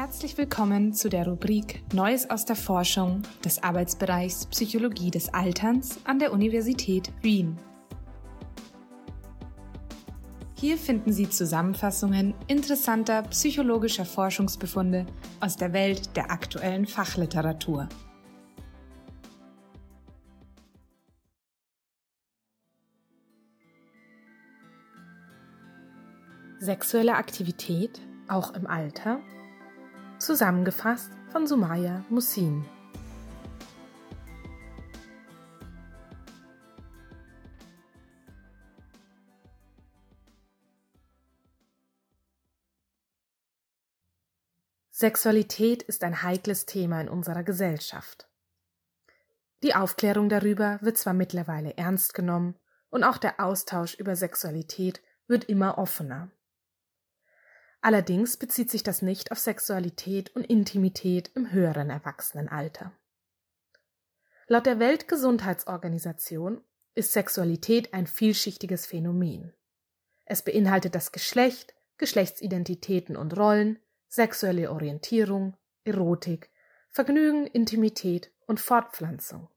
Herzlich willkommen zu der Rubrik Neues aus der Forschung des Arbeitsbereichs Psychologie des Alterns an der Universität Wien. Hier finden Sie Zusammenfassungen interessanter psychologischer Forschungsbefunde aus der Welt der aktuellen Fachliteratur. Sexuelle Aktivität, auch im Alter? Zusammengefasst von Sumaya Musin. Sexualität ist ein heikles Thema in unserer Gesellschaft. Die Aufklärung darüber wird zwar mittlerweile ernst genommen und auch der Austausch über Sexualität wird immer offener. Allerdings bezieht sich das nicht auf Sexualität und Intimität im höheren Erwachsenenalter. Laut der Weltgesundheitsorganisation ist Sexualität ein vielschichtiges Phänomen. Es beinhaltet das Geschlecht, Geschlechtsidentitäten und Rollen, sexuelle Orientierung, Erotik, Vergnügen, Intimität und Fortpflanzung.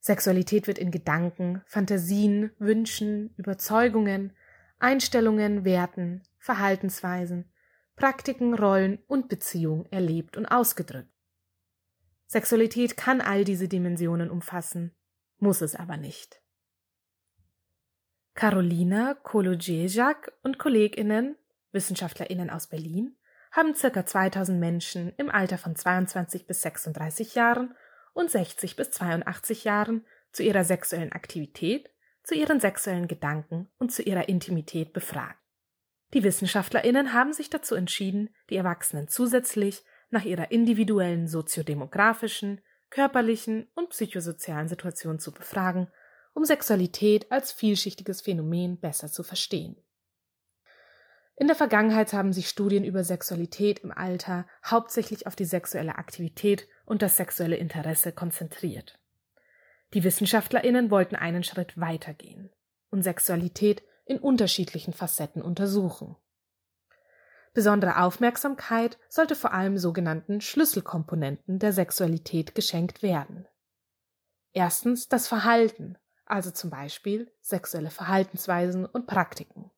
Sexualität wird in Gedanken, Fantasien, Wünschen, Überzeugungen, Einstellungen, Werten, Verhaltensweisen, Praktiken, Rollen und Beziehungen erlebt und ausgedrückt. Sexualität kann all diese Dimensionen umfassen, muss es aber nicht. Carolina Kolodziejak und KollegInnen, WissenschaftlerInnen aus Berlin, haben circa 2000 Menschen im Alter von 22 bis 36 Jahren und 60 bis 82 Jahren zu ihrer sexuellen Aktivität zu ihren sexuellen Gedanken und zu ihrer Intimität befragt. Die Wissenschaftlerinnen haben sich dazu entschieden, die Erwachsenen zusätzlich nach ihrer individuellen soziodemografischen, körperlichen und psychosozialen Situation zu befragen, um Sexualität als vielschichtiges Phänomen besser zu verstehen. In der Vergangenheit haben sich Studien über Sexualität im Alter hauptsächlich auf die sexuelle Aktivität und das sexuelle Interesse konzentriert. Die Wissenschaftlerinnen wollten einen Schritt weitergehen und Sexualität in unterschiedlichen Facetten untersuchen. Besondere Aufmerksamkeit sollte vor allem sogenannten Schlüsselkomponenten der Sexualität geschenkt werden. Erstens das Verhalten, also zum Beispiel sexuelle Verhaltensweisen und Praktiken.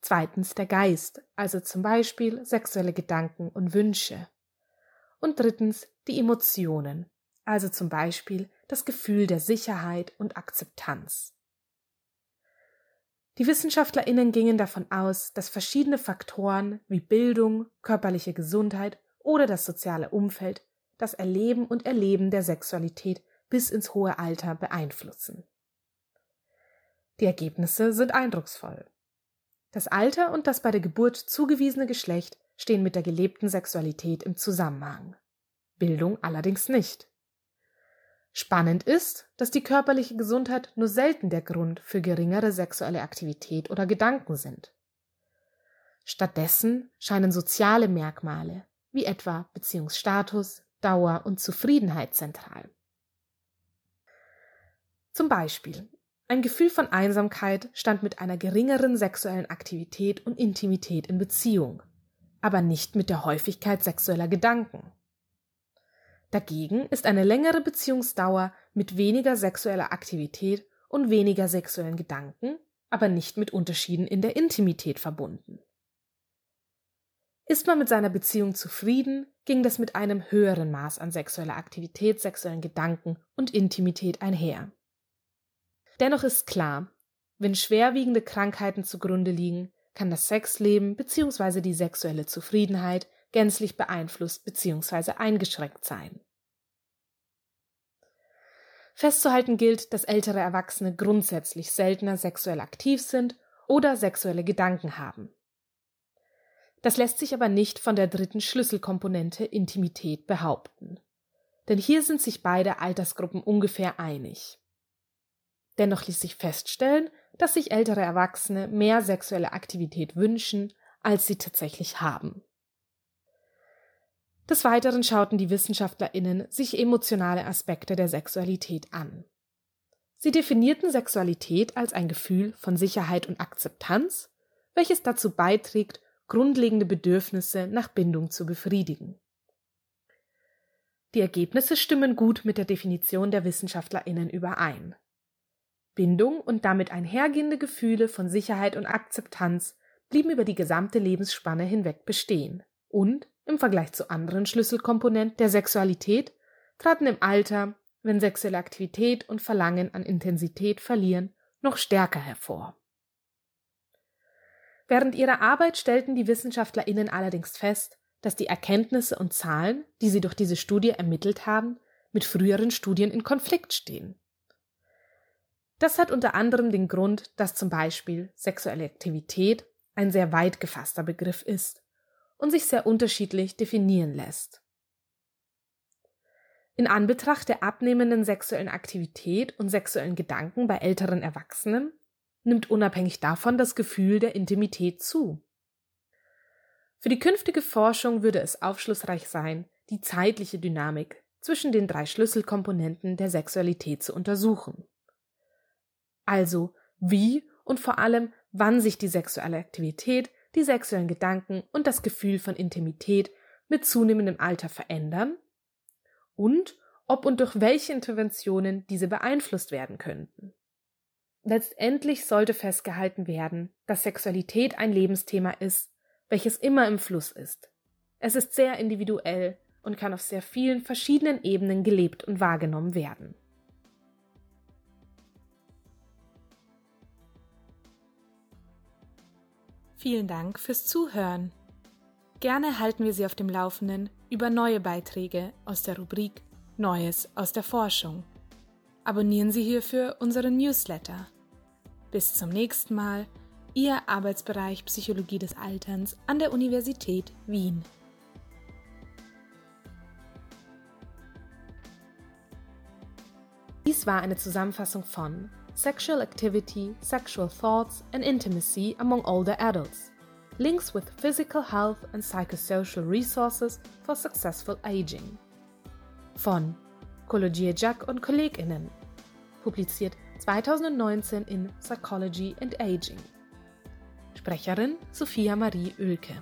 Zweitens der Geist, also zum Beispiel sexuelle Gedanken und Wünsche. Und drittens die Emotionen, also zum Beispiel das Gefühl der Sicherheit und Akzeptanz. Die Wissenschaftlerinnen gingen davon aus, dass verschiedene Faktoren wie Bildung, körperliche Gesundheit oder das soziale Umfeld das Erleben und Erleben der Sexualität bis ins hohe Alter beeinflussen. Die Ergebnisse sind eindrucksvoll. Das Alter und das bei der Geburt zugewiesene Geschlecht stehen mit der gelebten Sexualität im Zusammenhang. Bildung allerdings nicht. Spannend ist, dass die körperliche Gesundheit nur selten der Grund für geringere sexuelle Aktivität oder Gedanken sind. Stattdessen scheinen soziale Merkmale wie etwa Beziehungsstatus, Dauer und Zufriedenheit zentral. Zum Beispiel ein Gefühl von Einsamkeit stand mit einer geringeren sexuellen Aktivität und Intimität in Beziehung, aber nicht mit der Häufigkeit sexueller Gedanken. Dagegen ist eine längere Beziehungsdauer mit weniger sexueller Aktivität und weniger sexuellen Gedanken, aber nicht mit Unterschieden in der Intimität verbunden. Ist man mit seiner Beziehung zufrieden, ging das mit einem höheren Maß an sexueller Aktivität, sexuellen Gedanken und Intimität einher. Dennoch ist klar, wenn schwerwiegende Krankheiten zugrunde liegen, kann das Sexleben bzw. die sexuelle Zufriedenheit gänzlich beeinflusst bzw. eingeschränkt sein. Festzuhalten gilt, dass ältere Erwachsene grundsätzlich seltener sexuell aktiv sind oder sexuelle Gedanken haben. Das lässt sich aber nicht von der dritten Schlüsselkomponente Intimität behaupten. Denn hier sind sich beide Altersgruppen ungefähr einig. Dennoch ließ sich feststellen, dass sich ältere Erwachsene mehr sexuelle Aktivität wünschen, als sie tatsächlich haben. Des Weiteren schauten die WissenschaftlerInnen sich emotionale Aspekte der Sexualität an. Sie definierten Sexualität als ein Gefühl von Sicherheit und Akzeptanz, welches dazu beiträgt, grundlegende Bedürfnisse nach Bindung zu befriedigen. Die Ergebnisse stimmen gut mit der Definition der Wissenschaftlerinnen überein. Bindung und damit einhergehende Gefühle von Sicherheit und Akzeptanz blieben über die gesamte Lebensspanne hinweg bestehen und, im Vergleich zu anderen Schlüsselkomponenten der Sexualität, traten im Alter, wenn sexuelle Aktivität und Verlangen an Intensität verlieren, noch stärker hervor. Während ihrer Arbeit stellten die WissenschaftlerInnen allerdings fest, dass die Erkenntnisse und Zahlen, die sie durch diese Studie ermittelt haben, mit früheren Studien in Konflikt stehen. Das hat unter anderem den Grund, dass zum Beispiel sexuelle Aktivität ein sehr weit gefasster Begriff ist und sich sehr unterschiedlich definieren lässt. In Anbetracht der abnehmenden sexuellen Aktivität und sexuellen Gedanken bei älteren Erwachsenen nimmt unabhängig davon das Gefühl der Intimität zu. Für die künftige Forschung würde es aufschlussreich sein, die zeitliche Dynamik zwischen den drei Schlüsselkomponenten der Sexualität zu untersuchen. Also, wie und vor allem, wann sich die sexuelle Aktivität, die sexuellen Gedanken und das Gefühl von Intimität mit zunehmendem Alter verändern und ob und durch welche Interventionen diese beeinflusst werden könnten. Letztendlich sollte festgehalten werden, dass Sexualität ein Lebensthema ist, welches immer im Fluss ist. Es ist sehr individuell und kann auf sehr vielen verschiedenen Ebenen gelebt und wahrgenommen werden. Vielen Dank fürs Zuhören. Gerne halten wir Sie auf dem Laufenden über neue Beiträge aus der Rubrik Neues aus der Forschung. Abonnieren Sie hierfür unseren Newsletter. Bis zum nächsten Mal Ihr Arbeitsbereich Psychologie des Alterns an der Universität Wien. Dies war eine Zusammenfassung von Sexual Activity, Sexual Thoughts and Intimacy among Older Adults. Links with Physical Health and Psychosocial Resources for Successful Aging. Von Cologie Jack und KollegInnen. Publiziert 2019 in Psychology and Aging. Sprecherin Sophia Marie Oelke.